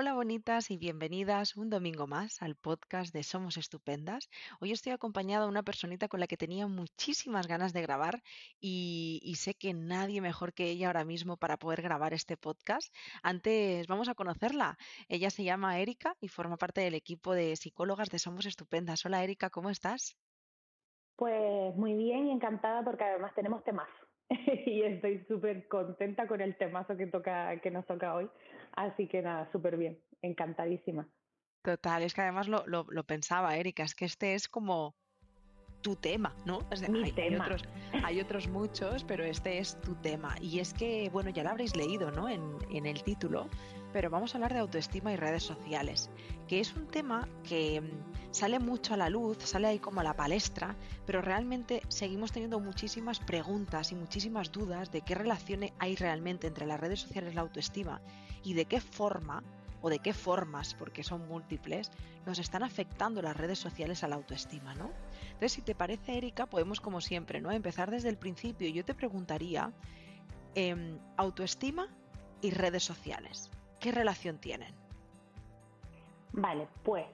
Hola bonitas y bienvenidas un domingo más al podcast de Somos Estupendas. Hoy estoy acompañada de una personita con la que tenía muchísimas ganas de grabar y, sé que nadie mejor que ella ahora mismo para poder grabar este podcast. Antes vamos a conocerla. Ella se llama Erika y forma parte del equipo de psicólogas de Somos Estupendas. Hola Erika, ¿cómo estás? Pues muy bien y encantada porque además tenemos temas. y estoy súper contenta con el temazo que, toca, que nos toca hoy. Así que nada, súper bien, encantadísima. Total, es que además lo, lo, lo, pensaba, Erika, es que este es como tu tema, ¿no? Mi hay, tema. Hay, otros, hay otros muchos, pero este es tu tema. Y es que, bueno, ya lo habréis leído, ¿no? En, en el título, pero vamos a hablar de autoestima y redes sociales, que es un tema que mm, sale mucho a la luz, sale ahí como a la palestra, pero realmente seguimos teniendo muchísimas preguntas y muchísimas dudas de qué relación hay realmente entre las redes sociales y la autoestima y de qué forma o de qué formas, porque son múltiples, nos están afectando las redes sociales a la autoestima, ¿no? Entonces, si te parece, Erika, podemos como siempre, ¿no? Empezar desde el principio. Yo te preguntaría, eh, autoestima y redes sociales. ¿Qué relación tienen? Vale, pues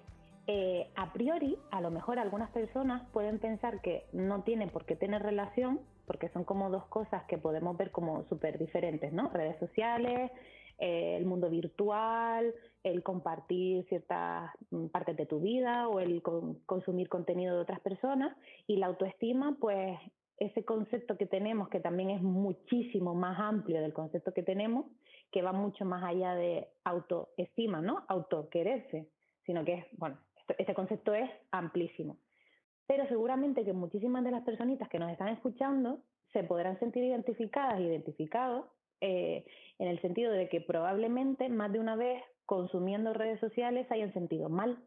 eh, a priori, a lo mejor algunas personas pueden pensar que no tiene por qué tener relación, porque son como dos cosas que podemos ver como súper diferentes, ¿no? Redes sociales, el mundo virtual, el compartir ciertas mm, partes de tu vida o el con, consumir contenido de otras personas y la autoestima, pues ese concepto que tenemos, que también es muchísimo más amplio del concepto que tenemos, que va mucho más allá de autoestima, ¿no? Autoquererse, sino que es, bueno, este concepto es amplísimo. Pero seguramente que muchísimas de las personitas que nos están escuchando se podrán sentir identificadas, identificados, eh, en el sentido de que probablemente más de una vez consumiendo redes sociales hayan sentido mal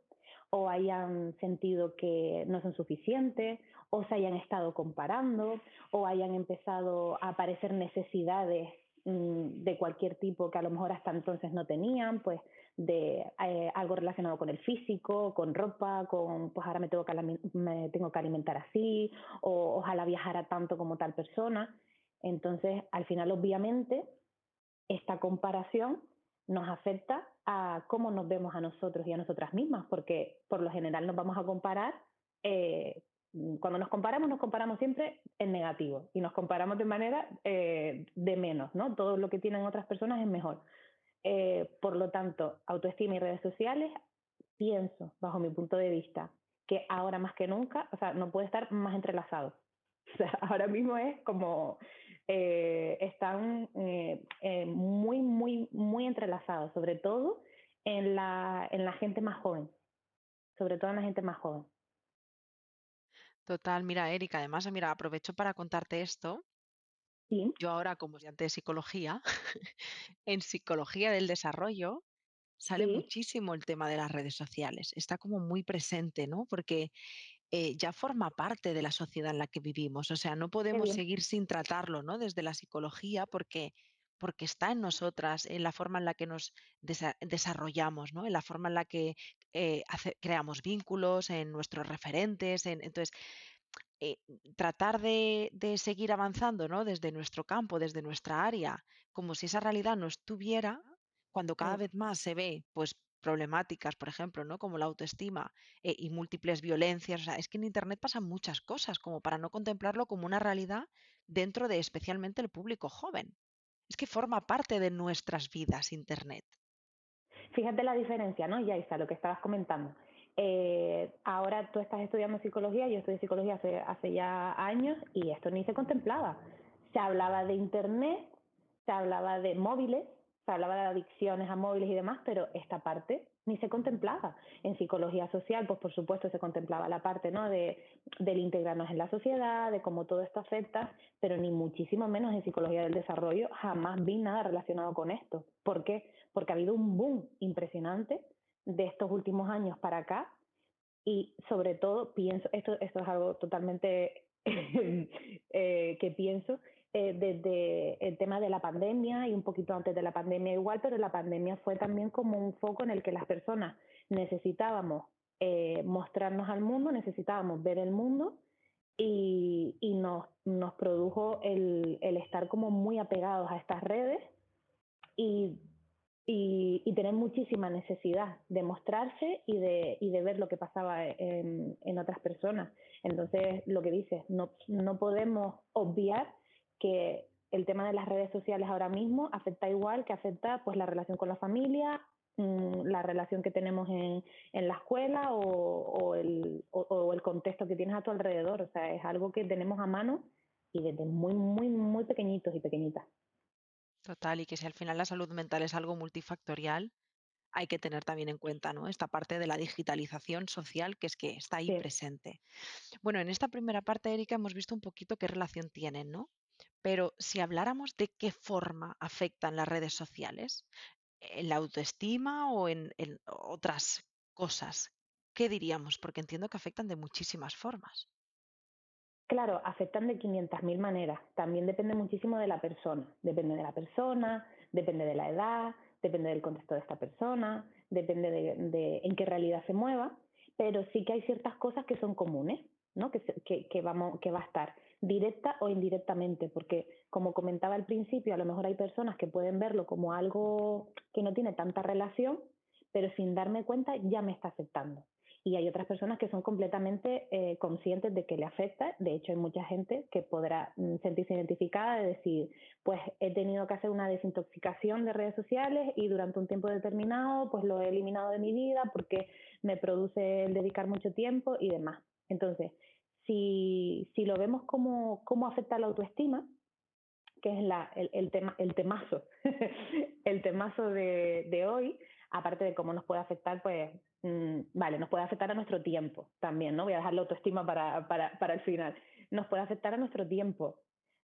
o hayan sentido que no son suficientes, o se hayan estado comparando, o hayan empezado a aparecer necesidades mm, de cualquier tipo que a lo mejor hasta entonces no tenían, pues de eh, algo relacionado con el físico, con ropa, con pues ahora me tengo que, me tengo que alimentar así, o ojalá viajara tanto como tal persona. Entonces, al final, obviamente, esta comparación nos afecta a cómo nos vemos a nosotros y a nosotras mismas, porque por lo general nos vamos a comparar, eh, cuando nos comparamos, nos comparamos siempre en negativo y nos comparamos de manera eh, de menos, ¿no? Todo lo que tienen otras personas es mejor. Eh, por lo tanto, autoestima y redes sociales, pienso, bajo mi punto de vista, que ahora más que nunca, o sea, no puede estar más entrelazado. O sea, ahora mismo es como eh, están eh, eh, muy, muy, muy entrelazados, sobre todo en la, en la gente más joven, sobre todo en la gente más joven. Total, mira, Erika, además, mira, aprovecho para contarte esto. ¿Sí? Yo ahora, como estudiante de psicología, en psicología del desarrollo sale ¿Sí? muchísimo el tema de las redes sociales. Está como muy presente, ¿no? Porque eh, ya forma parte de la sociedad en la que vivimos. O sea, no podemos seguir sin tratarlo, ¿no? Desde la psicología, porque, porque está en nosotras, en la forma en la que nos desa- desarrollamos, ¿no? En la forma en la que eh, hace- creamos vínculos, en nuestros referentes. En, entonces, eh, tratar de, de seguir avanzando, ¿no? Desde nuestro campo, desde nuestra área, como si esa realidad no estuviera, cuando cada vez más se ve, pues problemáticas, por ejemplo, ¿no? Como la autoestima eh, y múltiples violencias. O sea, es que en Internet pasan muchas cosas como para no contemplarlo como una realidad dentro de especialmente el público joven. Es que forma parte de nuestras vidas Internet. Fíjate la diferencia, ¿no, Yaisa, lo que estabas comentando. Eh, ahora tú estás estudiando psicología, yo estudié psicología hace, hace ya años y esto ni se contemplaba. Se hablaba de Internet, se hablaba de móviles, se hablaba de adicciones a móviles y demás, pero esta parte ni se contemplaba. En psicología social, pues por supuesto se contemplaba la parte ¿no? de, del integrarnos en la sociedad, de cómo todo esto afecta, pero ni muchísimo menos en psicología del desarrollo jamás vi nada relacionado con esto. ¿Por qué? Porque ha habido un boom impresionante de estos últimos años para acá y sobre todo pienso, esto, esto es algo totalmente eh, que pienso, eh, desde el tema de la pandemia y un poquito antes de la pandemia igual, pero la pandemia fue también como un foco en el que las personas necesitábamos eh, mostrarnos al mundo, necesitábamos ver el mundo y, y nos, nos produjo el, el estar como muy apegados a estas redes y y, tener muchísima necesidad de mostrarse y de, y de ver lo que pasaba en, en, otras personas. Entonces, lo que dices, no, no podemos obviar que el tema de las redes sociales ahora mismo afecta igual que afecta pues la relación con la familia, mm, la relación que tenemos en, en la escuela o, o, el, o, el contexto que tienes a tu alrededor. O sea, es algo que tenemos a mano y desde muy, muy, muy pequeñitos y pequeñitas. Total, y que si al final la salud mental es algo multifactorial, hay que tener también en cuenta ¿no? esta parte de la digitalización social que es que está ahí presente. Bueno, en esta primera parte, Erika, hemos visto un poquito qué relación tienen, ¿no? Pero si habláramos de qué forma afectan las redes sociales, en la autoestima o en, otras cosas, ¿qué diríamos? Porque entiendo que afectan de muchísimas formas. Claro, afectan de 500.000 maneras. También depende muchísimo de la persona. Depende de la persona, depende de la edad, depende del contexto de esta persona, depende de, en qué realidad se mueva, pero sí que hay ciertas cosas que son comunes, ¿no? que, que, vamos, que va a estar directa o indirectamente, porque como comentaba al principio, a lo mejor hay personas que pueden verlo como algo que no tiene tanta relación, pero sin darme cuenta ya me está afectando. Y hay otras personas que son completamente eh, conscientes de que le afecta. De hecho, hay mucha gente que podrá mm, sentirse identificada de decir, pues he tenido que hacer una desintoxicación de redes sociales y durante un tiempo determinado, pues lo he eliminado de mi vida porque me produce el dedicar mucho tiempo y demás. Entonces, si, si lo vemos como cómo afecta la autoestima, que es la, el, tema, el temazo, el temazo de, de, hoy, aparte de cómo nos puede afectar, pues, mm, vale, nos puede afectar a nuestro tiempo también, ¿no? Voy a dejar la autoestima para, para, para el final. Nos puede afectar a nuestro tiempo,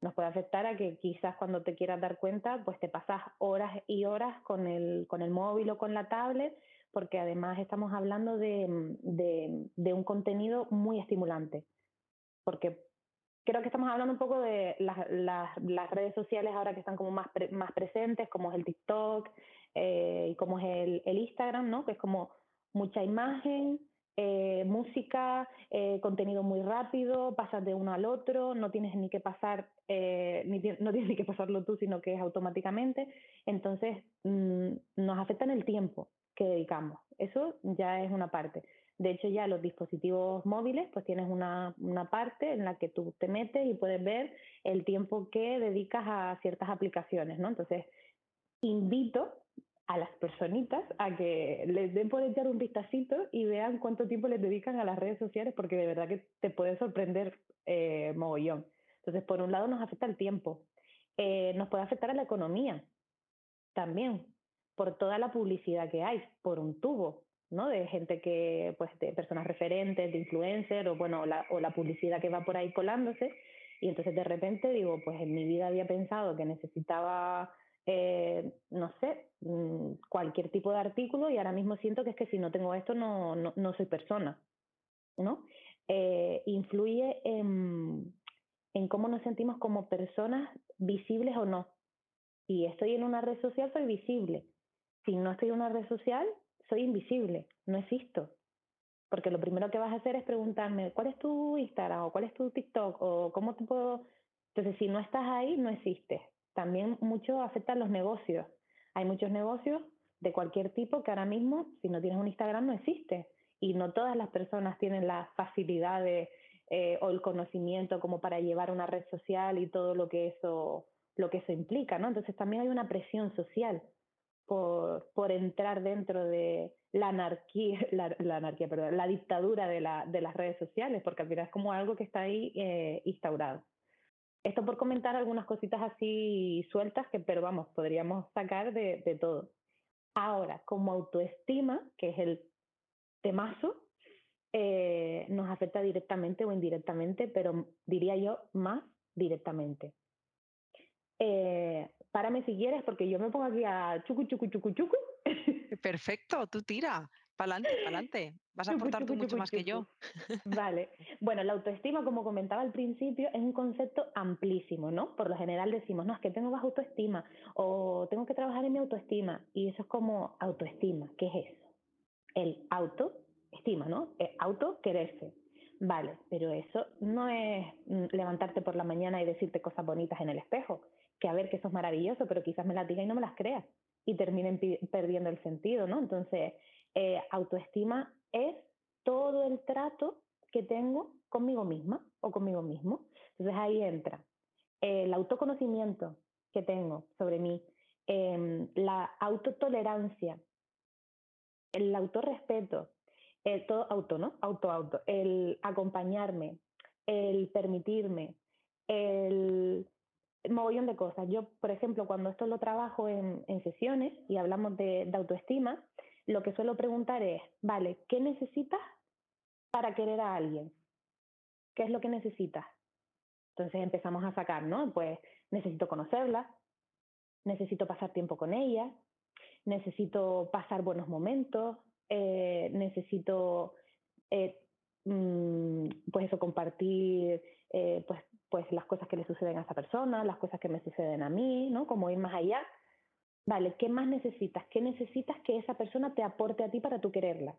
nos puede afectar a que quizás cuando te quieras dar cuenta, pues te pasas horas y horas con el, con el móvil o con la tablet, porque además estamos hablando de, de un contenido muy estimulante porque creo que estamos hablando un poco de las, redes sociales ahora que están como más, más presentes, como es el TikTok eh, y como es el, Instagram, ¿no? Que es como mucha imagen, eh, música, eh, contenido muy rápido, pasas de uno al otro, no tienes ni que pasar, ni no tienes ni que pasarlo tú, sino que es automáticamente. Entonces, mm, nos afecta en el tiempo que dedicamos. Eso ya es una parte. De hecho, ya los dispositivos móviles, pues tienes una, una, parte en la que tú te metes y puedes ver el tiempo que dedicas a ciertas aplicaciones, ¿no? Entonces, invito a las personitas a que les den por echar un vistacito y vean cuánto tiempo les dedican a las redes sociales, porque de verdad que te puede sorprender eh, mogollón. Entonces, por un lado nos afecta el tiempo, eh, nos puede afectar a la economía también, por toda la publicidad que hay, por un tubo, ¿no? De gente que, pues, de personas referentes, de influencer, o bueno, la, o la publicidad que va por ahí colándose. Y entonces de repente digo, pues en mi vida había pensado que necesitaba, eh, no sé, mm, cualquier tipo de artículo y ahora mismo siento que es que si no tengo esto no, no, no soy persona, ¿no? Eh, influye en, en cómo nos sentimos como personas visibles o no. Si estoy en una red social, soy visible. Si no estoy en una red social, soy invisible, no existo. Porque lo primero que vas a hacer es preguntarme, ¿cuál es tu Instagram o cuál es tu TikTok o cómo te puedo... Entonces, si no estás ahí, no existes. También mucho afecta a los negocios. Hay muchos negocios de cualquier tipo que ahora mismo, si no tienes un Instagram, no existe. Y no todas las personas tienen las facilidades eh, o el conocimiento como para llevar una red social y todo lo que eso, lo que eso implica, ¿no? Entonces también hay una presión social por, por entrar dentro de la anarquía, la, anarquía, perdón, la dictadura de, la, de las redes sociales, porque al final es como algo que está ahí eh, instaurado. Esto por comentar algunas cositas así sueltas, que, pero vamos, podríamos sacar de, de todo. Ahora, como autoestima, que es el temazo, eh, nos afecta directamente o indirectamente, pero diría yo más directamente. Eh, párame si quieres, porque yo me pongo aquí a chucu, chucu, chucu, chucu. Perfecto, tú tira. Pa'lante, pa'lante. Vas a aportar tú mucho más que yo. Vale. Bueno, la autoestima, como comentaba al principio, es un concepto amplísimo, ¿no? Por lo general decimos, no, es que tengo baja autoestima o tengo que trabajar en mi autoestima. Y eso es como autoestima. ¿Qué es eso? El autoestima, ¿no? El auto quererse. Vale, pero eso no es mm, levantarte por la mañana y decirte cosas bonitas en el espejo que a ver que eso es maravilloso, pero quizás me las diga y no me las crea y terminen perdiendo el sentido, ¿no? Entonces, eh, autoestima es todo el trato que tengo conmigo misma o conmigo mismo. Entonces ahí entra el autoconocimiento que tengo sobre mí, em, la autotolerancia, el autorrespeto, el todo auto, ¿no? Auto, auto, el acompañarme, el permitirme, el mogollón de cosas. Yo, por ejemplo, cuando esto lo trabajo en, sesiones y hablamos de, autoestima, lo que suelo preguntar es, vale, ¿qué necesitas para querer a alguien? ¿Qué es lo que necesitas? Entonces empezamos a sacar, ¿no? Pues necesito conocerla, necesito pasar tiempo con ella, necesito pasar buenos momentos, eh, necesito, eh, pues eso, compartir, eh, pues pues las cosas que le suceden a esa persona, las cosas que me suceden a mí, ¿no? Como ir más allá. Vale, ¿qué más necesitas? ¿Qué necesitas que esa persona te aporte a ti para tú quererla?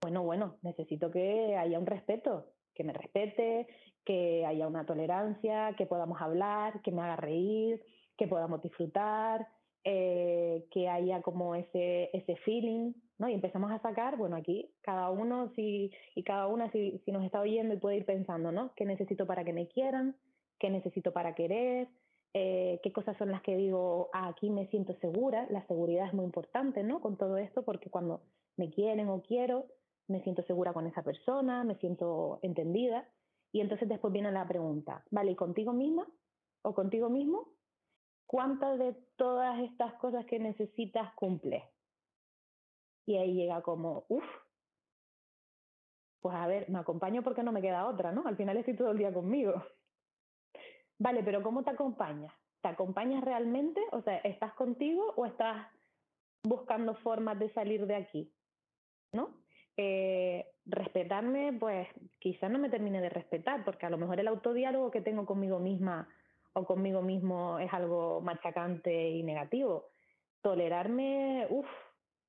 Bueno, bueno, necesito que haya un respeto, que me respete, que haya una tolerancia, que podamos hablar, que me haga reír, que podamos disfrutar, eh, que haya como ese, ese feeling, ¿no? Y empezamos a sacar, bueno, aquí cada uno si, y cada una si, si nos está oyendo y puede ir pensando, ¿no? ¿Qué necesito para que me quieran? ¿Qué necesito para querer? Eh, ¿Qué cosas son las que digo, ah, aquí me siento segura? La seguridad es muy importante, ¿no? Con todo esto, porque cuando me quieren o quiero, me siento segura con esa persona, me siento entendida. Y entonces después viene la pregunta, ¿vale? ¿Y contigo misma o contigo mismo? ¿Cuántas de todas estas cosas que necesitas cumples? Y ahí llega como, uff, pues a ver, me acompaño porque no me queda otra, ¿no? Al final estoy todo el día conmigo. Vale, pero ¿cómo te acompañas? ¿Te acompañas realmente? O sea, ¿estás contigo o estás buscando formas de salir de aquí? ¿No? Eh, respetarme, pues quizás no me termine de respetar, porque a lo mejor el autodiálogo que tengo conmigo misma o conmigo mismo es algo machacante y negativo. Tolerarme, uff,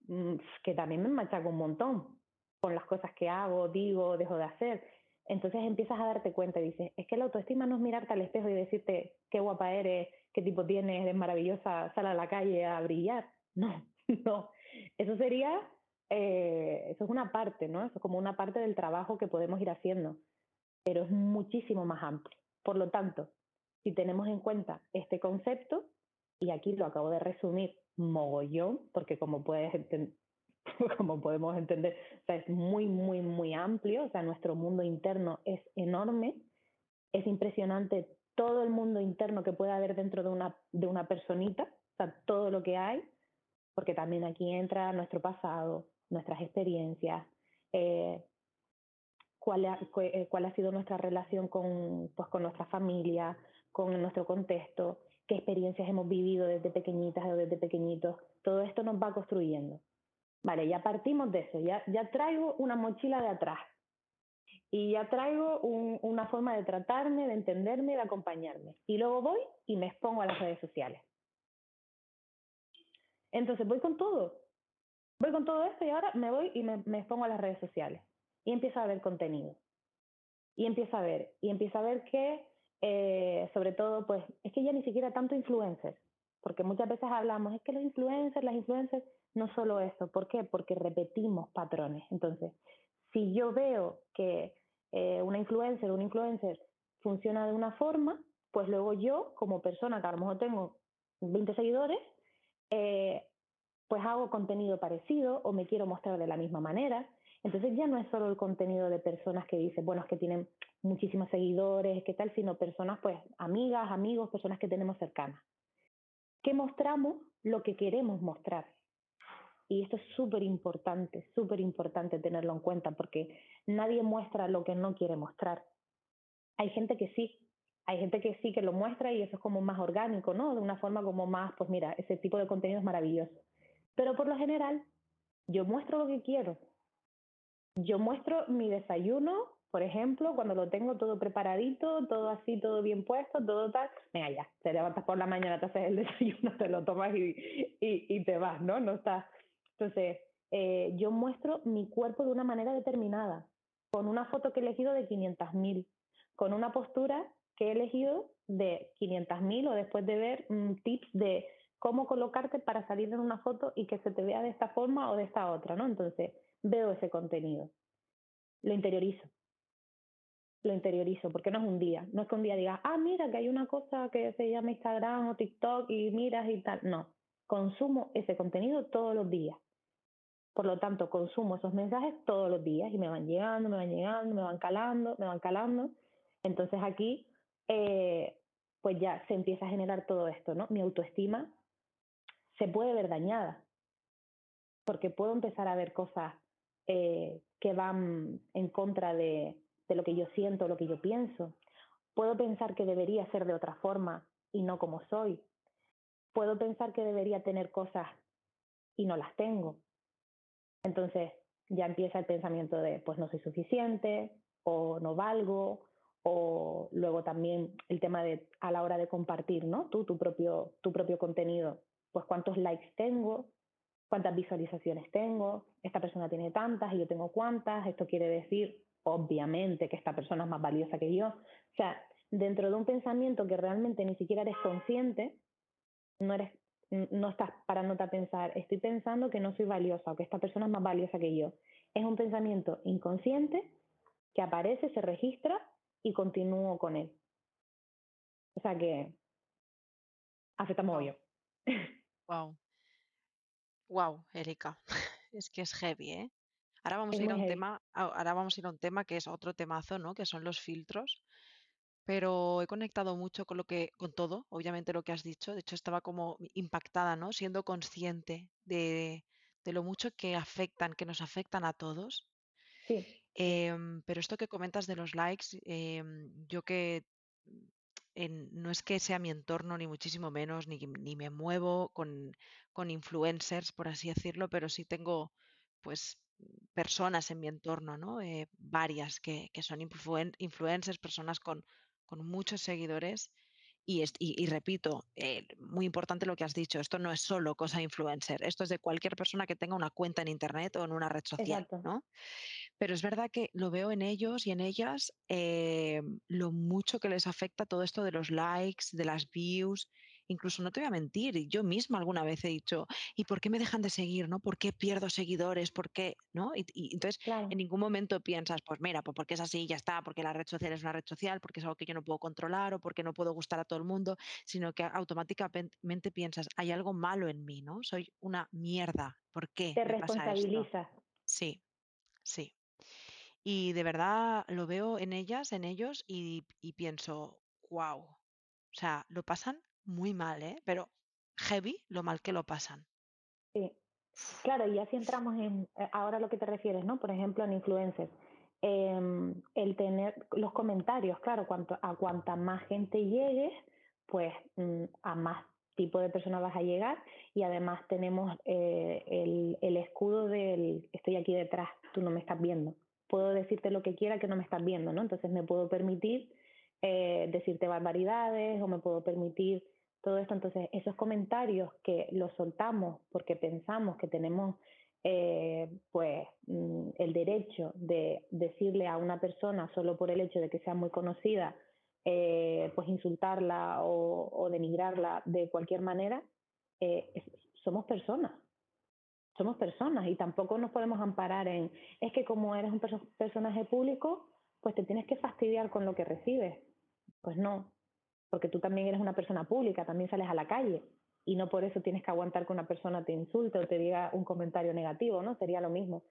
mm, que también me machaco un montón con las cosas que hago, digo, dejo de hacer. Entonces empiezas a darte cuenta y dices, es que la autoestima no es mirarte al espejo y decirte qué guapa eres, qué tipo tienes, eres maravillosa, sal a la calle a brillar. No, no. Eso sería, eh, eso es una parte, ¿no? Eso es como una parte del trabajo que podemos ir haciendo, pero es muchísimo más amplio. Por lo tanto, si tenemos en cuenta este concepto, y aquí lo acabo de resumir mogollón, porque como puedes como podemos entender, es muy, muy, muy amplio, o sea, nuestro mundo interno es enorme, es impresionante todo el mundo interno que puede haber dentro de una, de una personita, o sea, todo lo que hay, porque también aquí entra nuestro pasado, nuestras experiencias, eh, cuál, ha, eh, cuál ha sido nuestra relación con, pues, con nuestra familia, con nuestro contexto, qué experiencias hemos vivido desde pequeñitas o desde pequeñitos. Todo esto nos va construyendo. Vale, ya partimos de eso, ya, ya traigo una mochila de atrás y ya traigo una forma de tratarme, de entenderme, de acompañarme. Y luego voy y me expongo a las redes sociales. Entonces voy con todo. Voy con todo esto y ahora me voy y me, expongo a las redes sociales. Y empiezo a ver contenido. Y empiezo a ver. Y empiezo a ver que eh, sobre todo, pues es que ya ni siquiera tanto influencers, porque muchas veces hablamos, es que los influencers, las influencers, no solo eso, ¿por qué? Porque repetimos patrones. Entonces, si yo veo que eh, una influencer un influencer funciona de una forma, pues luego yo, como persona que a lo tengo 20 seguidores, eh, pues hago contenido parecido o me quiero mostrar de la misma manera. Entonces ya no es solo el contenido de personas que dicen, bueno, es que tienen muchísimos seguidores, qué tal, sino personas, pues, amigas, amigos, personas que tenemos cercanas. Que mostramos lo que queremos mostrar. Y esto es súper importante, súper importante tenerlo en cuenta, porque nadie muestra lo que no quiere mostrar. Hay gente que sí, hay gente que sí que lo muestra y eso es como más orgánico, ¿no? De una forma como más, pues mira, ese tipo de contenido es maravilloso. Pero por lo general, yo muestro lo que quiero. Yo muestro mi desayuno por ejemplo, cuando lo tengo todo preparadito, todo así, todo bien puesto, todo tal, venga ya, te levantas por la mañana, te haces el desayuno, te lo tomas y, y, te vas, ¿no? No está. Entonces, eh, yo muestro mi cuerpo de una manera determinada, con una foto que he elegido de 500.000, con una postura que he elegido de 500.000 o después de ver mm, tips de cómo colocarte para salir en una foto y que se te vea de esta forma o de esta otra, ¿no? Entonces, veo ese contenido, lo interiorizo, lo interiorizo, porque no es un día, no es que un día digas, ah, mira, que hay una cosa que se llama Instagram o TikTok y miras y tal, no, consumo ese contenido todos los días. Por lo tanto, consumo esos mensajes todos los días y me van llegando, me van llegando, me van calando, me van calando. Entonces aquí, eh, pues ya se empieza a generar todo esto, ¿no? Mi autoestima se puede ver dañada, porque puedo empezar a ver cosas eh, que van en contra de, de lo que yo siento, lo que yo pienso. Puedo pensar que debería ser de otra forma y no como soy. Puedo pensar que debería tener cosas y no las tengo. Entonces ya empieza el pensamiento de pues no soy suficiente o no valgo o luego también el tema de a la hora de compartir, ¿no? Tú tu propio tu propio contenido, pues cuántos likes tengo, cuántas visualizaciones tengo, esta persona tiene tantas y yo tengo cuántas, esto quiere decir obviamente que esta persona es más valiosa que yo. O sea, dentro de un pensamiento que realmente ni siquiera eres consciente, no eres no estás parándote a pensar, estoy pensando que no soy valiosa o que esta persona es más valiosa que yo. Es un pensamiento inconsciente que aparece, se registra y continúo con él. O sea que afecta yo. Wow. Wow, Erika. Es que es heavy, ¿eh? Ahora vamos a ir a un tema, ahora vamos a ir a un tema que es otro temazo, ¿no? Que son los filtros. Pero he conectado mucho con lo que, con todo, obviamente lo que has dicho. De hecho, estaba como impactada, ¿no? Siendo consciente de, lo mucho que afectan, que nos afectan a todos. Sí. Em, pero esto que comentas de los likes, em, yo que no es que sea mi entorno, ni muchísimo menos, ni, ni me muevo con, con influencers, por así decirlo, pero sí tengo pues personas en mi entorno, ¿no? Eh, varias que, son influencers, personas con, con muchos seguidores. Y, y, repito, eh, muy importante lo que has dicho, esto no es solo cosa influencer, esto es de cualquier persona que tenga una cuenta en Internet o en una red social, ¿no? Pero es verdad que lo veo en ellos y en ellas eh, lo mucho que les afecta todo esto de los likes, de las views incluso no te voy a mentir, yo misma alguna vez he dicho, ¿y por qué me dejan de seguir? ¿no? ¿Por qué pierdo seguidores? ¿Por qué? ¿no? Y, entonces en ningún momento piensas, pues mira, pues porque es así, ya está, porque la red social es una red social, porque es algo que yo no puedo controlar o porque no puedo gustar a todo el mundo, sino que automáticamente piensas, hay algo malo en mí, ¿no? Soy una mierda. ¿Por qué? Te responsabilizas. Sí, sí. Y de verdad lo veo en ellas, en ellos, y, y pienso, wow. O sea, lo pasan muy mal, ¿eh? Pero heavy lo mal que lo pasan. Sí. Claro, y así entramos en eh, ahora lo que te refieres, ¿no? Por ejemplo, en influencers. Em, el tener los comentarios, claro, cuanto, a cuanta más gente llegues, pues mm, a más tipo de personas vas a llegar y además tenemos eh, el, escudo del estoy aquí detrás, tú no me estás viendo. Puedo decirte lo que quiera que no me estás viendo, ¿no? Entonces me puedo permitir eh, decirte barbaridades o me puedo permitir todo esto. Entonces, esos comentarios que los soltamos porque pensamos que tenemos eh, pues mm, el derecho de decirle a una persona solo por el hecho de que sea muy conocida, eh, pues insultarla o, denigrarla de cualquier manera, eh, somos personas. Somos personas y tampoco nos podemos amparar en, es que como eres un personaje público, pues te tienes que fastidiar con lo que recibes. Pues no, porque tú también eres una persona pública, también sales a la calle y no por eso tienes que aguantar que una persona te insulte o te diga un comentario negativo, ¿no? Sería lo mismo.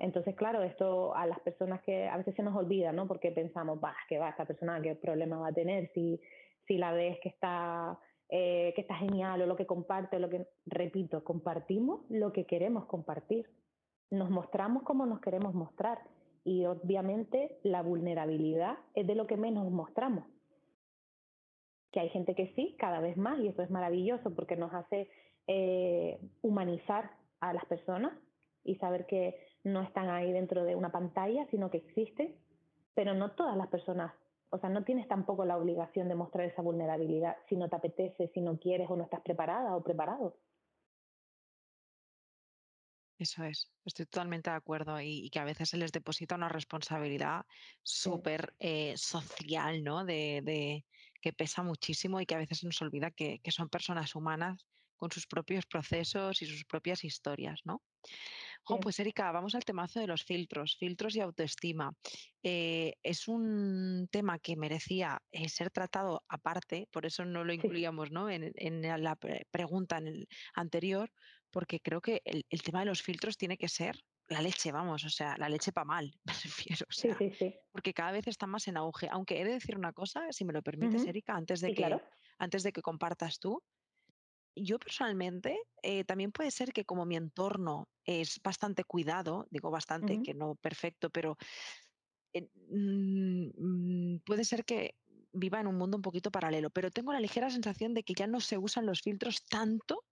Entonces, claro, esto a las personas que a veces se nos olvida, ¿no? Porque pensamos, va, que va, esta persona, qué problema va a tener si, si la ves que está, eh, que está genial o lo que comparte, o lo que, repito, compartimos lo que queremos compartir. Nos mostramos como nos queremos mostrar. Y obviamente la vulnerabilidad es de lo que menos mostramos que hay gente que sí, cada vez más, y eso es maravilloso porque nos hace eh, humanizar a las personas y saber que no están ahí dentro de una pantalla, sino que existen, pero no todas las personas, o sea, no tienes tampoco la obligación de mostrar esa vulnerabilidad si no te apetece, si no quieres o no estás preparada o preparado. Eso es, estoy totalmente de acuerdo y, que a veces se les deposita una responsabilidad súper eh, social, ¿no? De, que pesa muchísimo y que a veces nos olvida que, que son personas humanas con sus propios procesos y sus propias historias, ¿no? pues Erika, vamos al temazo de los filtros, filtros y autoestima. Eh, es un tema que merecía eh, ser tratado aparte, por eso no lo incluíamos ¿no? En, la pregunta en el anterior, porque creo que el, tema de los filtros tiene que ser la leche, vamos, o sea, la leche para mal, me refiero. sí, sí, sí. Porque cada vez está más en auge. Aunque he de decir una cosa, si me lo permites, Erika, antes de, que, antes de que compartas tú, yo personalmente eh, también puede ser que como mi entorno es bastante cuidado, digo bastante, que no perfecto, pero eh, mm, mm, puede ser que viva en un mundo un poquito paralelo, pero tengo la ligera sensación de que ya no se usan los filtros tanto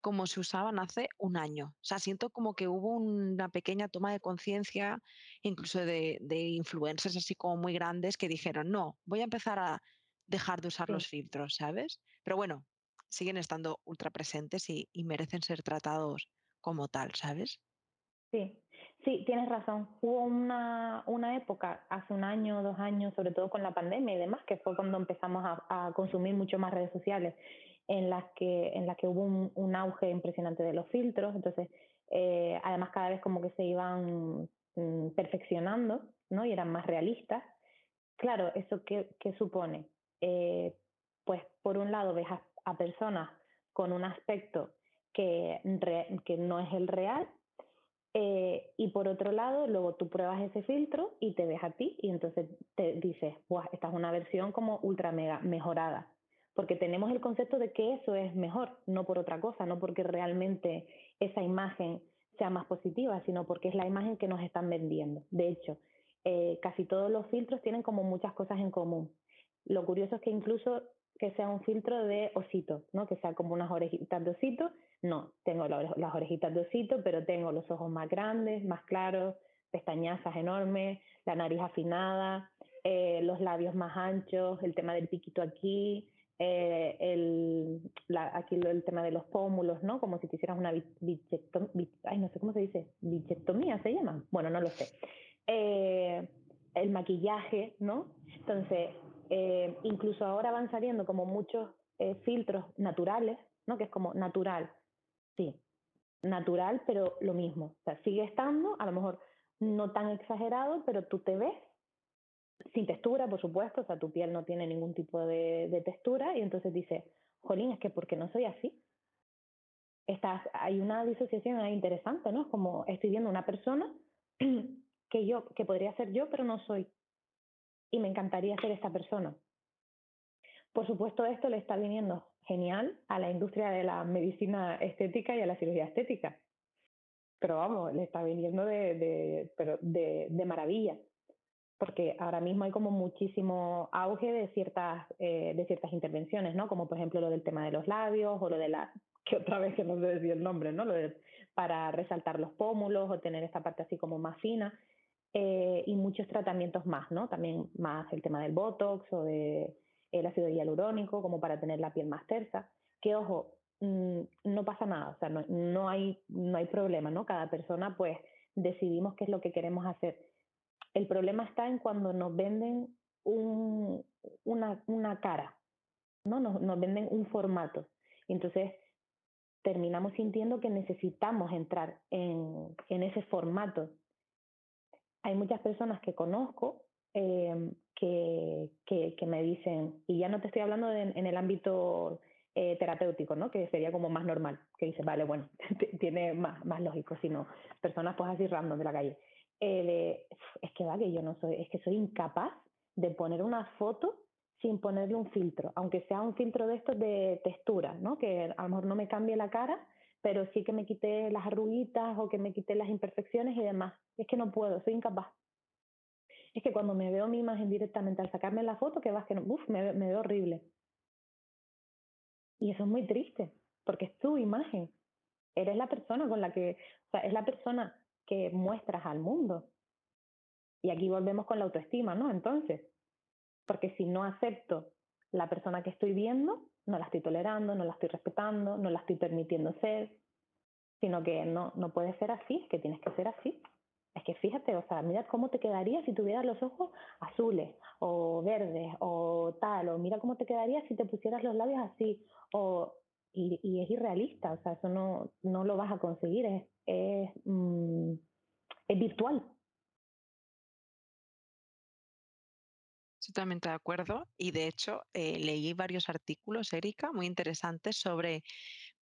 como se usaban hace un año. O sea, siento como que hubo una pequeña toma de conciencia, incluso de, influencers así como muy grandes, que dijeron, no, voy a empezar a dejar de usar los filtros, ¿sabes? Pero bueno, siguen estando ultra presentes y, merecen ser tratados como tal, ¿sabes? Sí, sí, tienes razón. Hubo una, una época, hace un año, dos años, sobre todo con la pandemia y demás, que fue cuando empezamos a, consumir mucho más redes sociales, en las que, en las que hubo un, auge impresionante de los filtros. Entonces, eh, además cada vez como que se iban mm, perfeccionando, ¿no? Y eran más realistas. Claro, ¿eso qué, qué supone? Eh, pues por un lado ves a personas con un aspecto que, que no es el real eh, y por otro lado, luego tú pruebas ese filtro y te ves a ti y entonces te dices, esta es una versión como ultra mega mejorada. Porque tenemos el concepto de que eso es mejor, no por otra cosa, no porque realmente esa imagen sea más positiva, sino porque es la imagen que nos están vendiendo. De hecho, eh, casi todos los filtros tienen como muchas cosas en común. Lo curioso es que incluso que sea un filtro de osito, ¿no? Que sea como unas orejitas de osito. No, tengo las orejitas de osito, pero tengo los ojos más grandes, más claros, pestañazas enormes, la nariz afinada, eh, los labios más anchos, el tema del piquito aquí, eh, el, aquí el tema de los pómulos, ¿no? Como si te hicieras una bichectomía, ay, no sé cómo se dice, bichectomía se llama, bueno, no lo sé. Eh, el maquillaje, ¿no? Entonces, eh, incluso ahora van saliendo como muchos eh, filtros naturales, ¿no? Que es como natural, sí, natural, pero lo mismo. O sea, sigue estando, a lo mejor no tan exagerado, pero tú te ves sin textura, por supuesto, o sea, tu piel no tiene ningún tipo de, textura y entonces dices, jolín, es que porque no soy así. Estás, hay una disociación interesante, ¿no? Es como estoy viendo una persona que yo, que podría ser yo, pero no soy y me encantaría ser esta persona. Por supuesto, esto le está viniendo genial a la industria de la medicina estética y a la cirugía estética. Pero vamos, le está viniendo de, pero de maravilla, porque ahora mismo hay como muchísimo auge de ciertas, eh, de ciertas intervenciones, ¿no? Como por ejemplo lo del tema de los labios o lo de la, que otra vez que no sé decir el nombre, ¿no? Lo de, para resaltar los pómulos o tener esta parte así como más fina. Eh, y muchos tratamientos más, ¿no? También más el tema del Botox o del el ácido hialurónico, como para tener la piel más tersa. Que ojo, mm, no pasa nada, o sea, no, no, hay, no hay problema, ¿no? Cada persona, pues, decidimos qué es lo que queremos hacer. El problema está en cuando nos venden un, una, una cara, ¿no? Nos, nos venden un formato. Entonces, terminamos sintiendo que necesitamos entrar en, en ese formato hay muchas personas que conozco em, que, que, me dicen, y ya no te estoy hablando en el ámbito eh, terapéutico, ¿no? que sería como más normal, que dice, vale, bueno, tiene más, más lógico, sino personas pues así random de la calle. Eh, es que vale, yo no soy, es que soy incapaz de poner una foto sin ponerle un filtro, aunque sea un filtro de estos de textura, ¿no? que a lo mejor no me cambie la cara, pero sí que me quité las arruguitas o que me quité las imperfecciones y demás. Es que no puedo, soy incapaz. Es que cuando me veo mi imagen directamente al sacarme la foto, que vas que no, uf, me, me veo horrible. Y eso es muy triste, porque es tu imagen. Eres la persona con la que, o sea, es la persona que muestras al mundo. Y aquí volvemos con la autoestima, ¿no? Entonces, porque si no acepto la persona que estoy viendo, no la estoy tolerando, no la estoy respetando, no la estoy permitiendo ser, sino que no, no puede ser así, es que tienes que ser así. Es que fíjate, o sea, mira cómo te quedaría si tuvieras los ojos azules o verdes o tal, o mira cómo te quedaría si te pusieras los labios así, o, y, es irrealista, o sea, eso no, no lo vas a conseguir, es, es, mm, es virtual. Totalmente de acuerdo. Y de hecho, eh, leí varios artículos, Erika, muy interesantes sobre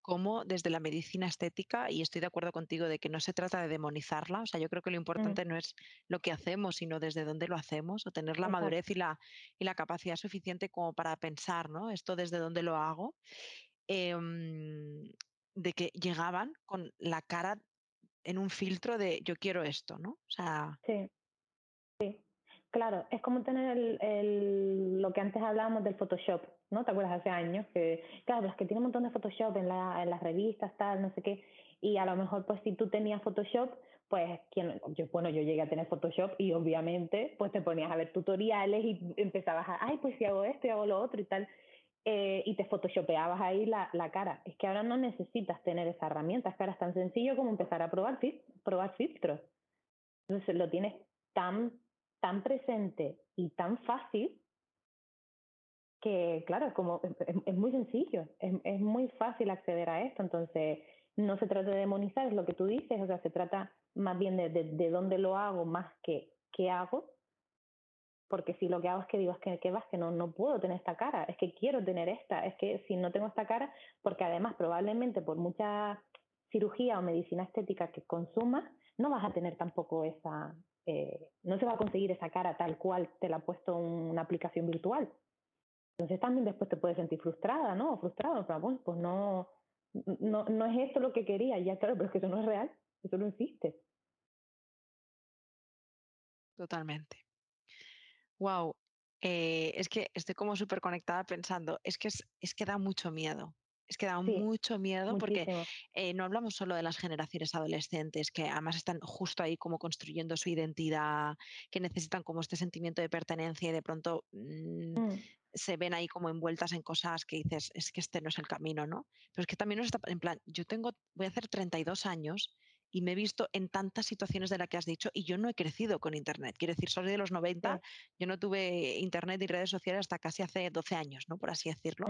cómo desde la medicina estética, y estoy de acuerdo contigo de que no se trata de demonizarla, o sea, yo creo que lo mm. importante no es lo que hacemos, sino desde dónde lo hacemos, o tener la madurez y la, y la capacidad suficiente como para pensar, ¿no? Esto desde dónde lo hago, em, de que llegaban con la cara en un filtro de yo quiero esto, ¿no? O sea, sí. Sí. Claro, es como tener el, lo que antes hablábamos del Photoshop, ¿no? ¿Te acuerdas hace años? Que, claro, las que tienen un montón de Photoshop en, la, en las revistas, tal, no sé qué, y a lo mejor, pues si tú tenías Photoshop, pues, ¿quién, yo, bueno, yo llegué a tener Photoshop y obviamente, pues te ponías a ver tutoriales y empezabas a, ay, pues si hago esto y hago lo otro y tal, eh, y te photoshopeabas ahí la, la, cara. Es que ahora no necesitas tener esa herramienta, es que ahora es tan sencillo como empezar a probar, filtros. Entonces lo tienes tan tan presente y tan fácil que, claro, como es, muy sencillo, es, es, muy fácil acceder a esto. Entonces, no se trata de demonizar, es lo que tú dices, o sea, se trata más bien de, de, dónde lo hago más que qué hago. Porque si lo que hago es que digo, es que, que vas, que no, no puedo tener esta cara, es que quiero tener esta, es que si no tengo esta cara, porque además probablemente por mucha cirugía o medicina estética que consumas, no vas a tener tampoco esa, eh, no se va a conseguir esa cara tal cual te la ha puesto una aplicación virtual. Entonces también después te puedes sentir frustrada, ¿no? O frustrado, pero bueno, pues no, no, no es esto lo que quería, ya claro, pero es que eso no es real, eso no existe. Totalmente. Wow, eh, es que estoy como súper conectada pensando, es que, es, es que da mucho miedo. Es que da mucho miedo porque eh, no hablamos solo de las generaciones adolescentes que además están justo ahí como construyendo su identidad, que necesitan como este sentimiento de pertenencia y de pronto mm, mm. se ven ahí como envueltas en cosas que dices, es que este no es el camino, ¿no? Pero es que también nos está, en plan, yo tengo, voy a hacer 32 años y me he visto en tantas situaciones de las que has dicho y yo no he crecido con Internet. Quiero decir, soy de los 90, yo no tuve Internet y redes sociales hasta casi hace 12 años, ¿no? Por así decirlo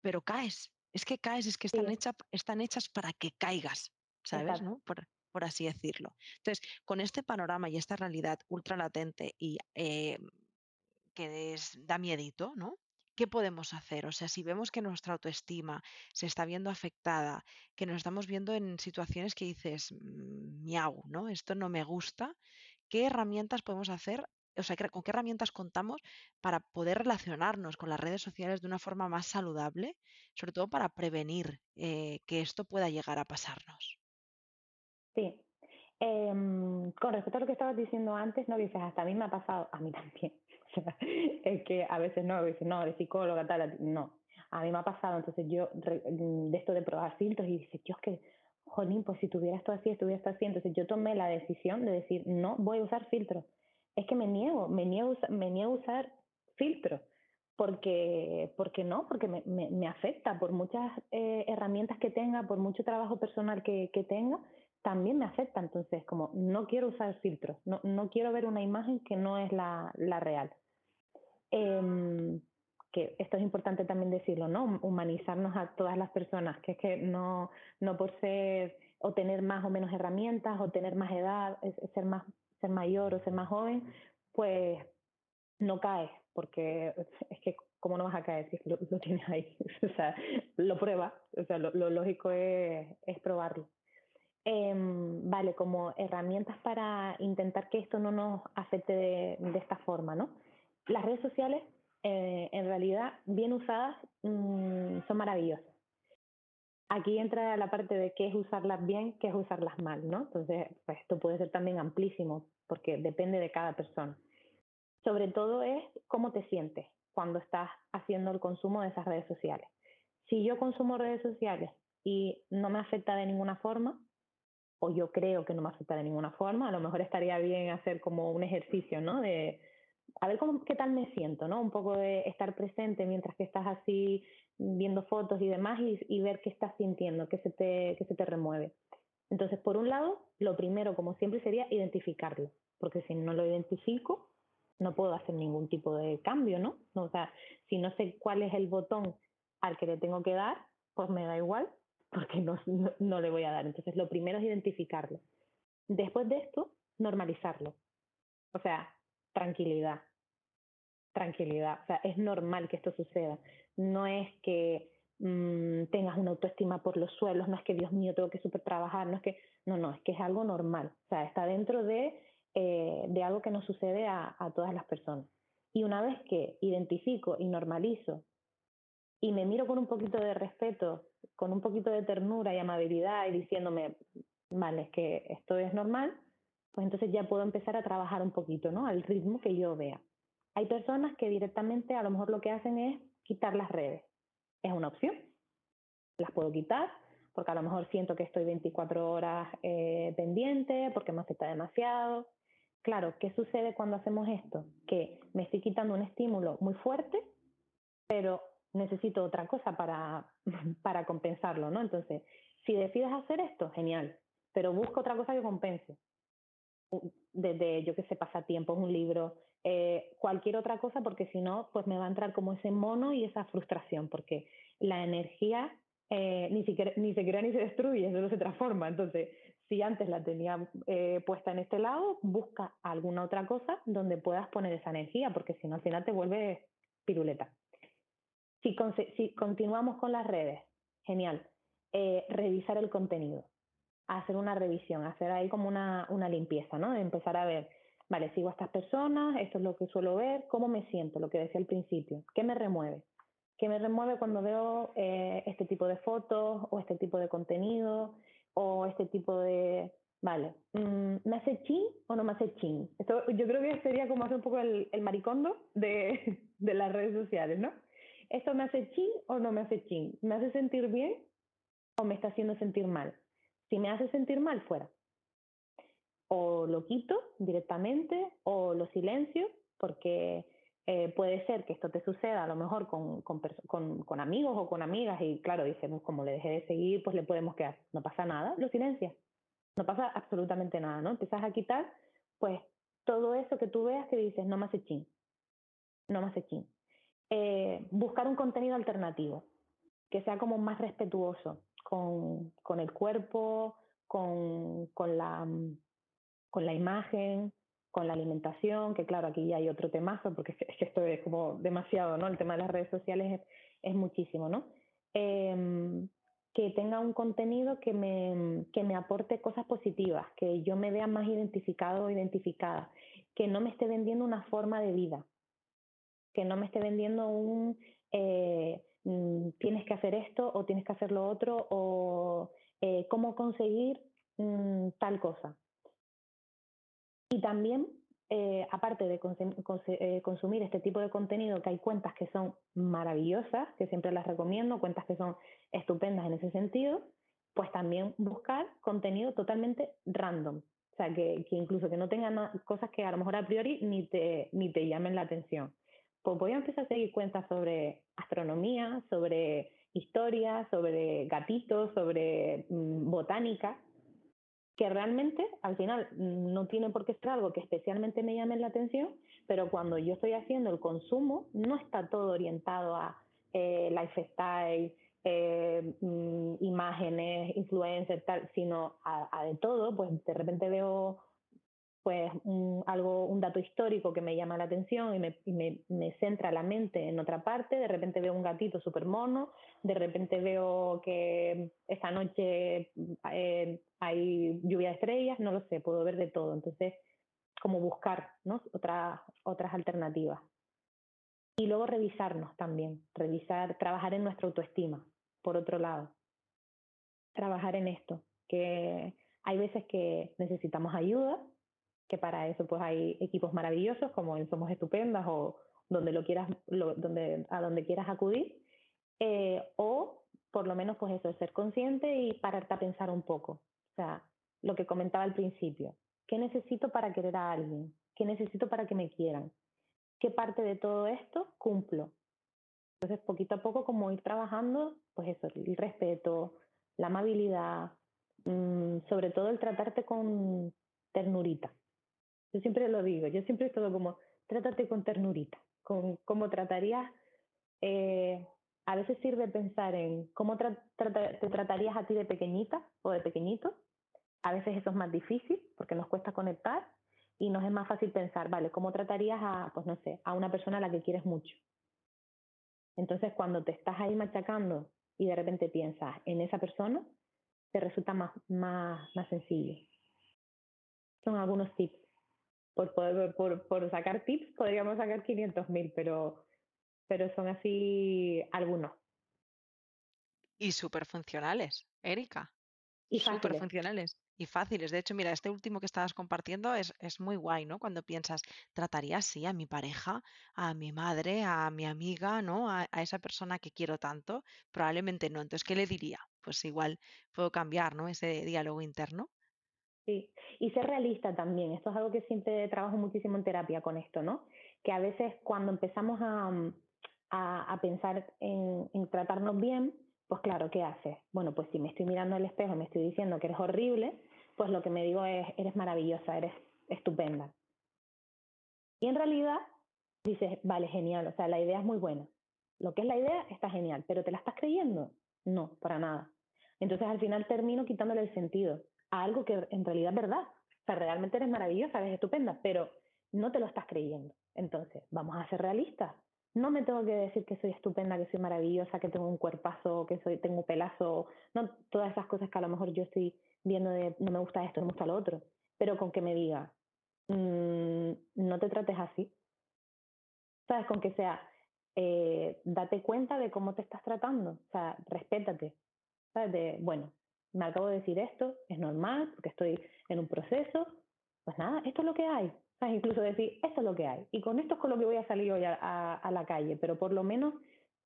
pero caes. Es que caes, es que están, están hechas para que caigas, ¿sabes? ¿no? Por, por, así decirlo. Entonces, con este panorama y esta realidad ultra latente y eh, que da miedito, ¿no? ¿Qué podemos hacer? O sea, si vemos que nuestra autoestima se está viendo afectada, que nos estamos viendo en situaciones que dices, mm, miau, ¿no? Esto no me gusta, ¿qué herramientas podemos hacer o sea, con qué herramientas contamos para poder relacionarnos con las redes sociales de una forma más saludable, sobre todo para prevenir eh, que esto pueda llegar a pasarnos. Sí. Em, con respecto a lo que estabas diciendo antes, no dices, hasta a mí me ha pasado, a mí también. es que a veces no, dices, no, de psicóloga, tal, no. A mí me ha pasado, entonces yo, de esto de probar filtros, y dices, es que, jolín, pues si tuviera esto así, estuviera esto así, entonces yo tomé la decisión de decir, no voy a usar filtros es que me niego, me niego, me niego a usar filtros. Porque, porque no, porque me, me, afecta por muchas eh, herramientas que tenga, por mucho trabajo personal que, que, tenga, también me afecta. Entonces, como no quiero usar filtros, no, no quiero ver una imagen que no es la, la real. Em, que esto es importante también decirlo, ¿no? Humanizarnos a todas las personas, que es que no, no por ser o tener más o menos herramientas o tener más edad, ser más ser mayor o ser más joven, pues no caes, porque es que cómo no vas a caer si lo, tienes ahí, o sea, lo pruebas, o sea, lo, lógico es, es probarlo. Em, vale, como herramientas para intentar que esto no nos afecte de, esta forma, ¿no? Las redes sociales, eh, en realidad, bien usadas, mm, son maravillosas aquí entra la parte de qué es usarlas bien, qué es usarlas mal, ¿no? Entonces, pues esto puede ser también amplísimo, porque depende de cada persona. Sobre todo es cómo te sientes cuando estás haciendo el consumo de esas redes sociales. Si yo consumo redes sociales y no me afecta de ninguna forma, o yo creo que no me afecta de ninguna forma, a lo mejor estaría bien hacer como un ejercicio, ¿no? De a ver cómo, qué tal me siento, ¿no? Un poco de estar presente mientras que estás así viendo fotos y demás y, ver qué estás sintiendo, qué se, te, qué se te remueve. Entonces, por un lado, lo primero, como siempre, sería identificarlo, porque si no lo identifico, no puedo hacer ningún tipo de cambio, ¿no? O sea, si no sé cuál es el botón al que le tengo que dar, pues me da igual, porque no, no, le voy a dar. Entonces, lo primero es identificarlo. Después de esto, normalizarlo. O sea, tranquilidad. Tranquilidad. O sea, es normal que esto suceda. No es que mmm, tengas una autoestima por los suelos, no es que, Dios mío, tengo que super trabajar, no es que, no, no, es que es algo normal. O sea, está dentro de, eh, de algo que nos sucede a, a todas las personas. Y una vez que identifico y normalizo y me miro con un poquito de respeto, con un poquito de ternura y amabilidad y diciéndome, vale, es que esto es normal, pues entonces ya puedo empezar a trabajar un poquito, ¿no? Al ritmo que yo vea. Hay personas que directamente a lo mejor lo que hacen es quitar las redes. Es una opción. Las puedo quitar porque a lo mejor siento que estoy 24 horas eh, pendiente, porque me afecta demasiado. Claro, ¿qué sucede cuando hacemos esto? Que me estoy quitando un estímulo muy fuerte, pero necesito otra cosa para, para compensarlo, ¿no? Entonces, si decides hacer esto, genial, pero busca otra cosa que compense. Desde, yo que sé, pasatiempos, un libro, eh, cualquier otra cosa, porque si no, pues me va a entrar como ese mono y esa frustración, porque la energía eh, ni, siquiera, ni se crea ni se destruye, solo se transforma. Entonces, si antes la tenía eh, puesta en este lado, busca alguna otra cosa donde puedas poner esa energía, porque si no, al final te vuelve piruleta. Si, si continuamos con las redes, genial. Eh, revisar el contenido, hacer una revisión, hacer ahí como una, una limpieza, ¿no? Empezar a ver, vale, sigo a estas personas, esto es lo que suelo ver, cómo me siento, lo que decía al principio, qué me remueve, qué me remueve cuando veo eh, este tipo de fotos o este tipo de contenido o este tipo de, vale, mm, ¿me hace chin o no me hace chin? Esto yo creo que sería como hacer un poco el, el maricondo de, de las redes sociales, ¿no? ¿Esto me hace chin o no me hace chin? ¿Me hace sentir bien o me está haciendo sentir mal? Si me hace sentir mal, fuera. O lo quito directamente o lo silencio porque eh, puede ser que esto te suceda a lo mejor con, con, amigos o con amigas y claro, decimos como le dejé de seguir, pues le podemos quedar. No pasa nada, lo silencias. No pasa absolutamente nada, ¿no? Empiezas a quitar pues todo eso que tú veas que dices, no me hace chin. No me hace chin. Eh, buscar un contenido alternativo, que sea como más respetuoso con, el cuerpo, con, la, imagen, con la alimentación, que claro, aquí ya hay otro temazo, porque es que esto es como demasiado, ¿no? El tema de las redes sociales es, muchísimo, ¿no? Eh, que tenga un contenido que me aporte cosas positivas, que yo me vea más identificado o identificada, que no me esté vendiendo una forma de vida, que no me esté vendiendo un eh, mm, tienes que hacer esto o tienes que hacer lo otro o eh, cómo conseguir mm, tal cosa. Y también, eh, aparte de consumir este tipo de contenido, que hay cuentas que son maravillosas, que siempre las recomiendo, cuentas que son estupendas en ese sentido, pues también buscar contenido totalmente random. O sea, que, que incluso que no tengan cosas que a lo mejor a priori ni te, ni te llamen la atención pues voy a empezar a seguir cuentas sobre astronomía, sobre historia, sobre gatitos, sobre mm, botánica, que realmente al final mm, no tiene por qué ser algo que especialmente me llame la atención, pero cuando yo estoy haciendo el consumo no está todo orientado a eh, lifestyle, eh, mm, imágenes, influencers, tal, sino a, a, de todo, pues de repente veo pues un, algo, un dato histórico que me llama la atención y, me, me, me, centra la mente en otra parte, de repente veo un gatito súper mono, de repente veo que esta noche eh, hay lluvia de estrellas, no lo sé, puedo ver de todo. Entonces, como buscar ¿no? Otra, otras alternativas. Y luego revisarnos también, revisar, trabajar en nuestra autoestima, por otro lado. Trabajar en esto, que hay veces que necesitamos ayuda, que para eso pues hay equipos maravillosos como en Somos Estupendas o donde lo quieras, donde, a donde quieras acudir, eh, o por lo menos pues eso, ser consciente y pararte a pensar un poco. O sea, lo que comentaba al principio, ¿qué necesito para querer a alguien? ¿Qué necesito para que me quieran? ¿Qué parte de todo esto cumplo? Entonces, poquito a poco, como ir trabajando, pues eso, el respeto, la amabilidad, mmm, sobre todo el tratarte con ternurita. Yo siempre lo digo, yo siempre he estado como trátate con ternurita, con cómo tratarías, eh, a veces sirve pensar en cómo te tratarías a ti de pequeñita o de pequeñito, a veces eso es más difícil porque nos cuesta conectar y nos es más fácil pensar, vale, ¿cómo tratarías a, pues no sé, a una persona a la que quieres mucho? Entonces, cuando te estás ahí machacando y de repente piensas en esa persona, te resulta más, más, más sencillo. Son algunos tips. Por, por, por sacar tips podríamos sacar 500.000, pero, pero son así algunos. Y súper funcionales, Erika. Y súper funcionales y fáciles. De hecho, mira, este último que estabas compartiendo es, es muy guay, ¿no? Cuando piensas, trataría así a mi pareja, a mi madre, a mi amiga, ¿no? A, esa persona que quiero tanto. Probablemente no. Entonces, ¿qué le diría? Pues igual puedo cambiar, ¿no? Ese diálogo interno. Sí, y ser realista también. Esto es algo que siempre trabajo muchísimo en terapia con esto, ¿no? Que a veces cuando empezamos a, a, pensar en, en tratarnos bien, pues claro, ¿qué haces? Bueno, pues si me estoy mirando al espejo y me estoy diciendo que eres horrible, pues lo que me digo es, eres maravillosa, eres estupenda. Y en realidad dices, vale, genial, o sea, la idea es muy buena. Lo que es la idea está genial, pero ¿te la estás creyendo? No, para nada. Entonces al final termino quitándole el sentido a algo que en realidad es verdad. O sea, realmente eres maravillosa, eres estupenda, pero no te lo estás creyendo. Entonces, vamos a ser realistas. No me tengo que decir que soy estupenda, que soy maravillosa, que tengo un cuerpazo, que soy, tengo pelazo, no todas esas cosas que a lo mejor yo estoy viendo de no me gusta esto, no me gusta lo otro, pero con que me diga, mm, no te trates así. ¿Sabes? Con que sea, eh, date cuenta de cómo te estás tratando, o sea, respétate. ¿Sabes? De, bueno, me acabo de decir esto, es normal, porque estoy en un proceso, pues nada, esto es lo que hay. ¿Sabes? Incluso decir, esto es lo que hay. Y con esto es con lo que voy a salir hoy a, a, la calle, pero por lo menos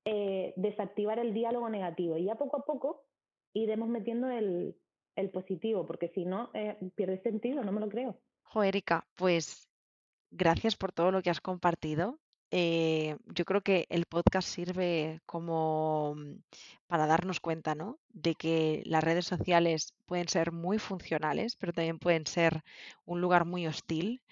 eh, desactivar el diálogo negativo. Y ya poco a poco iremos metiendo el, el positivo, porque si no, eh, pierde sentido, no me lo creo. Jo, Erika, pues gracias por todo lo que has compartido. Eh, yo creo que el podcast sirve como mm, para darnos cuenta, ¿no? De que las redes sociales pueden ser muy funcionales, pero también pueden ser un lugar muy hostil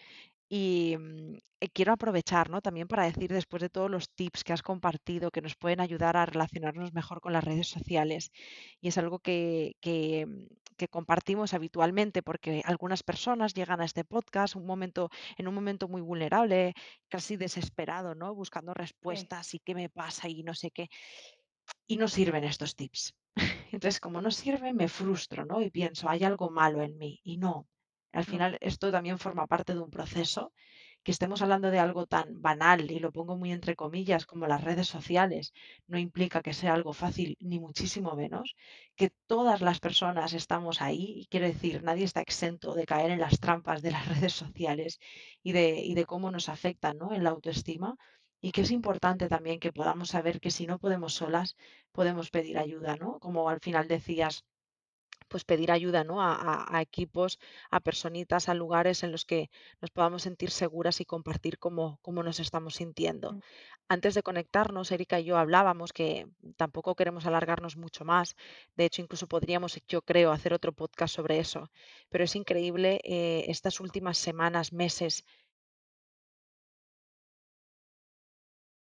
y mm, eh, quiero aprovechar ¿no? también para decir, después de todos los tips que has compartido, que nos pueden ayudar a relacionarnos mejor con las redes sociales. Y es algo que, que, mm, que compartimos habitualmente porque algunas personas llegan a este podcast un momento, en un momento muy vulnerable, casi desesperado, ¿no? buscando respuestas y qué me pasa y no sé qué. Y no sirven estos tips. Entonces, como no sirve, me frustro, ¿no? Y pienso, hay algo malo en mí. Y no, al final, esto también forma parte de un proceso. Que estemos hablando de algo tan banal, y lo pongo muy entre comillas, como las redes sociales, no implica que sea algo fácil, ni muchísimo menos. Que todas las personas estamos ahí, y quiero decir, nadie está exento de caer en las trampas de las redes sociales y de, y de cómo nos afectan ¿no? en la autoestima. Y que es importante también que podamos saber que si no podemos solas, podemos pedir ayuda, ¿no? Como al final decías, pues pedir ayuda ¿no? a, equipos, a personitas, a lugares en los que nos podamos sentir seguras y compartir cómo, cómo nos estamos sintiendo. Mm. Antes de conectarnos, Erika y yo hablábamos que tampoco queremos alargarnos mucho más. De hecho, incluso podríamos, yo creo, hacer otro podcast sobre eso. Pero es increíble eh, estas últimas semanas, meses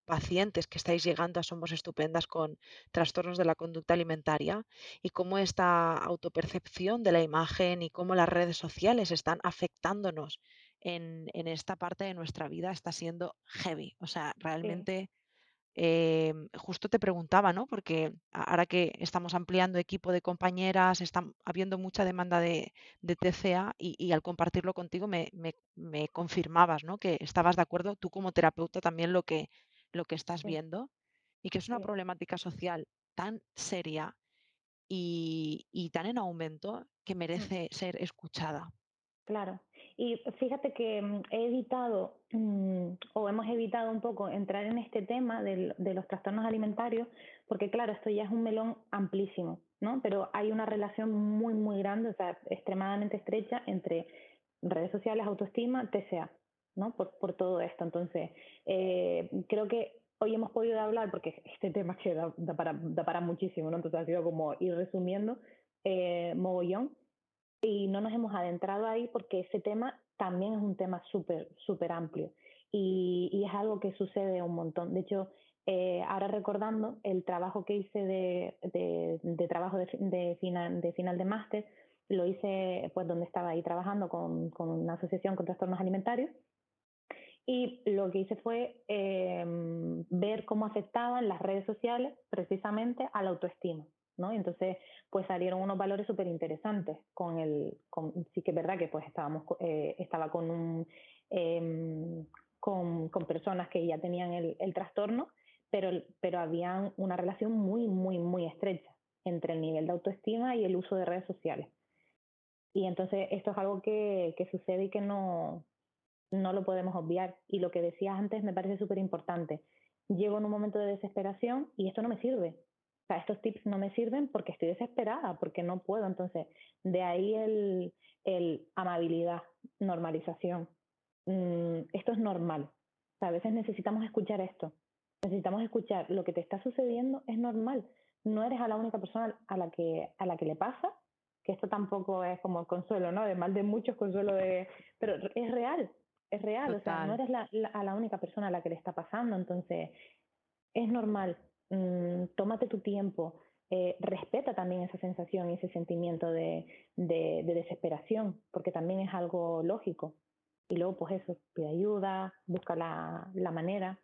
pacientes que estáis llegando a Somos Estupendas con trastornos de la conducta alimentaria y cómo esta autopercepción de la imagen y cómo las redes sociales están afectándonos en, esta parte de nuestra vida está siendo heavy. O sea, realmente... Eh, justo te preguntaba, ¿no? Porque ahora que estamos ampliando equipo de compañeras, está habiendo mucha demanda de, TCA y, al compartirlo contigo me, me, confirmabas, ¿no? Que estabas de acuerdo, tú como terapeuta también lo que, lo que estás viendo y que es una problemática social tan seria y, tan en aumento que mm. merece ser escuchada. Claro. Y fíjate que mm, he evitado mm, o hemos evitado un poco entrar en este tema de, los trastornos alimentarios porque claro, esto ya es un melón amplísimo, ¿no? Pero hay una relación muy, muy grande, o sea, extremadamente estrecha entre redes sociales, autoestima, TCA. ¿No? Por, por todo esto. Entonces, eh, creo que hoy hemos podido hablar, porque este tema que da, para, da para muchísimo, ¿no? Entonces ha sido como ir resumiendo eh, mogollón y no nos hemos adentrado ahí porque ese tema también es un tema súper, súper amplio. y, es algo que sucede un montón. De hecho, eh, ahora recordando el trabajo que hice de, trabajo de, final, de final de máster, lo hice pues donde estaba ahí trabajando con, una asociación con trastornos alimentarios y lo que hice fue em, ver cómo afectaban las redes sociales precisamente a la autoestima. ¿no? entonces, pues salieron unos valores súper interesantes con el, sí que es verdad que pues estábamos, eh, estaba con em, con, personas que ya tenían el, trastorno, pero, pero había una relación muy, muy, muy estrecha entre el nivel de autoestima y el uso de redes sociales. Y entonces esto es algo que, que sucede y que no, no lo podemos obviar. Y lo que decías antes me parece súper importante. Llego en un momento de desesperación y esto no me sirve. O estos tips no me sirven porque estoy desesperada, porque no puedo. Entonces, de ahí el, el amabilidad, normalización. Mm, esto es normal. a veces necesitamos escuchar esto. Necesitamos escuchar lo que te está sucediendo es normal. No eres a la única persona a la que, a la que le pasa, que esto tampoco es como consuelo, ¿no? Además de muchos consuelo de... Pero es real, es real. O sea, no eres la, a la única persona a la que le está pasando. Entonces, es normal. Mm, tómate tu tiempo. Eh, respeta también esa sensación y ese sentimiento de, de, de desesperación, porque también es algo lógico. Y luego, pues eso, pide ayuda, busca la, la manera.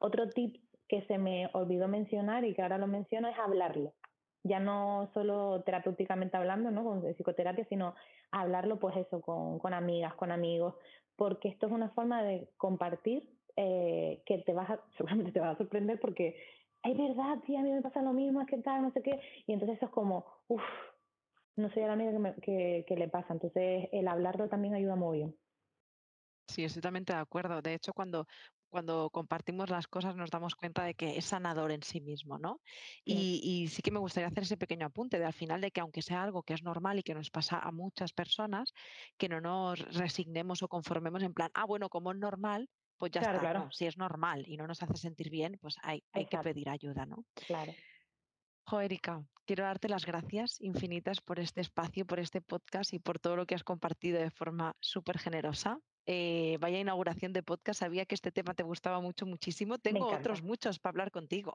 Otro tip que se me olvidó mencionar y que ahora lo menciono es hablarlo. Ya no solo terapéuticamente hablando, ¿no? Con psicoterapia, sino hablarlo, pues eso, con, con amigas, con amigos, porque esto es una forma de compartir eh, que te vas a, seguramente te vas a sorprender porque es verdad, sí, a mí me pasa lo mismo, es que tal, no sé qué, y entonces eso es como, uff, no soy la amiga que, que, que, le pasa, entonces el hablarlo también ayuda muy bien. Sí, estoy totalmente de acuerdo. De hecho, cuando, cuando compartimos las cosas nos damos cuenta de que es sanador en sí mismo, ¿no? Y, sí que me gustaría hacer ese pequeño apunte de al final de que aunque sea algo que es normal y que nos pasa a muchas personas, que no nos resignemos o conformemos en plan, ah, bueno, como es normal, pues ya está. Claro. si es normal y no nos hace sentir bien, pues hay, hay que pedir ayuda, ¿no? Claro. Jo, Erika, quiero darte las gracias infinitas por este espacio, por este podcast y por todo lo que has compartido de forma súper generosa. Eh, vaya inauguración de podcast, sabía que este tema te gustaba mucho, muchísimo. Tengo otros muchos para hablar contigo.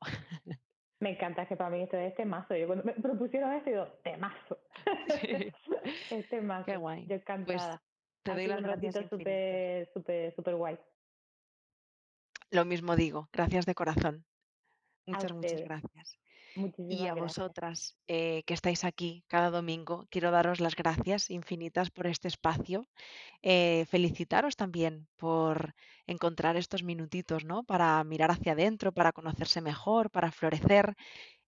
Me encanta que para mí esto es temazo. Yo cuando me propusieron esto, digo, temazo. Sí. es temazo. Qué guay. Yo pues encantada. te doy las gracias. súper, súper, súper guay. Lo mismo digo, gracias de corazón. Muchas, muchas gracias y a vosotras eh, que estáis aquí cada domingo, quiero daros las gracias infinitas por este espacio. Eh, felicitaros también por encontrar estos minutitos, ¿no? Para mirar hacia adentro, para conocerse mejor, para florecer.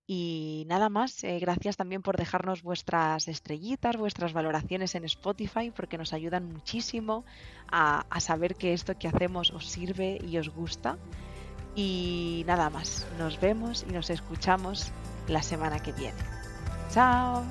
Y nada más, eh, gracias también por dejarnos vuestras estrellitas, vuestras valoraciones en Spotify, porque nos ayudan muchísimo a, a saber que esto que hacemos os sirve y os gusta. Y nada más, nos vemos y nos escuchamos la semana que viene. Chao.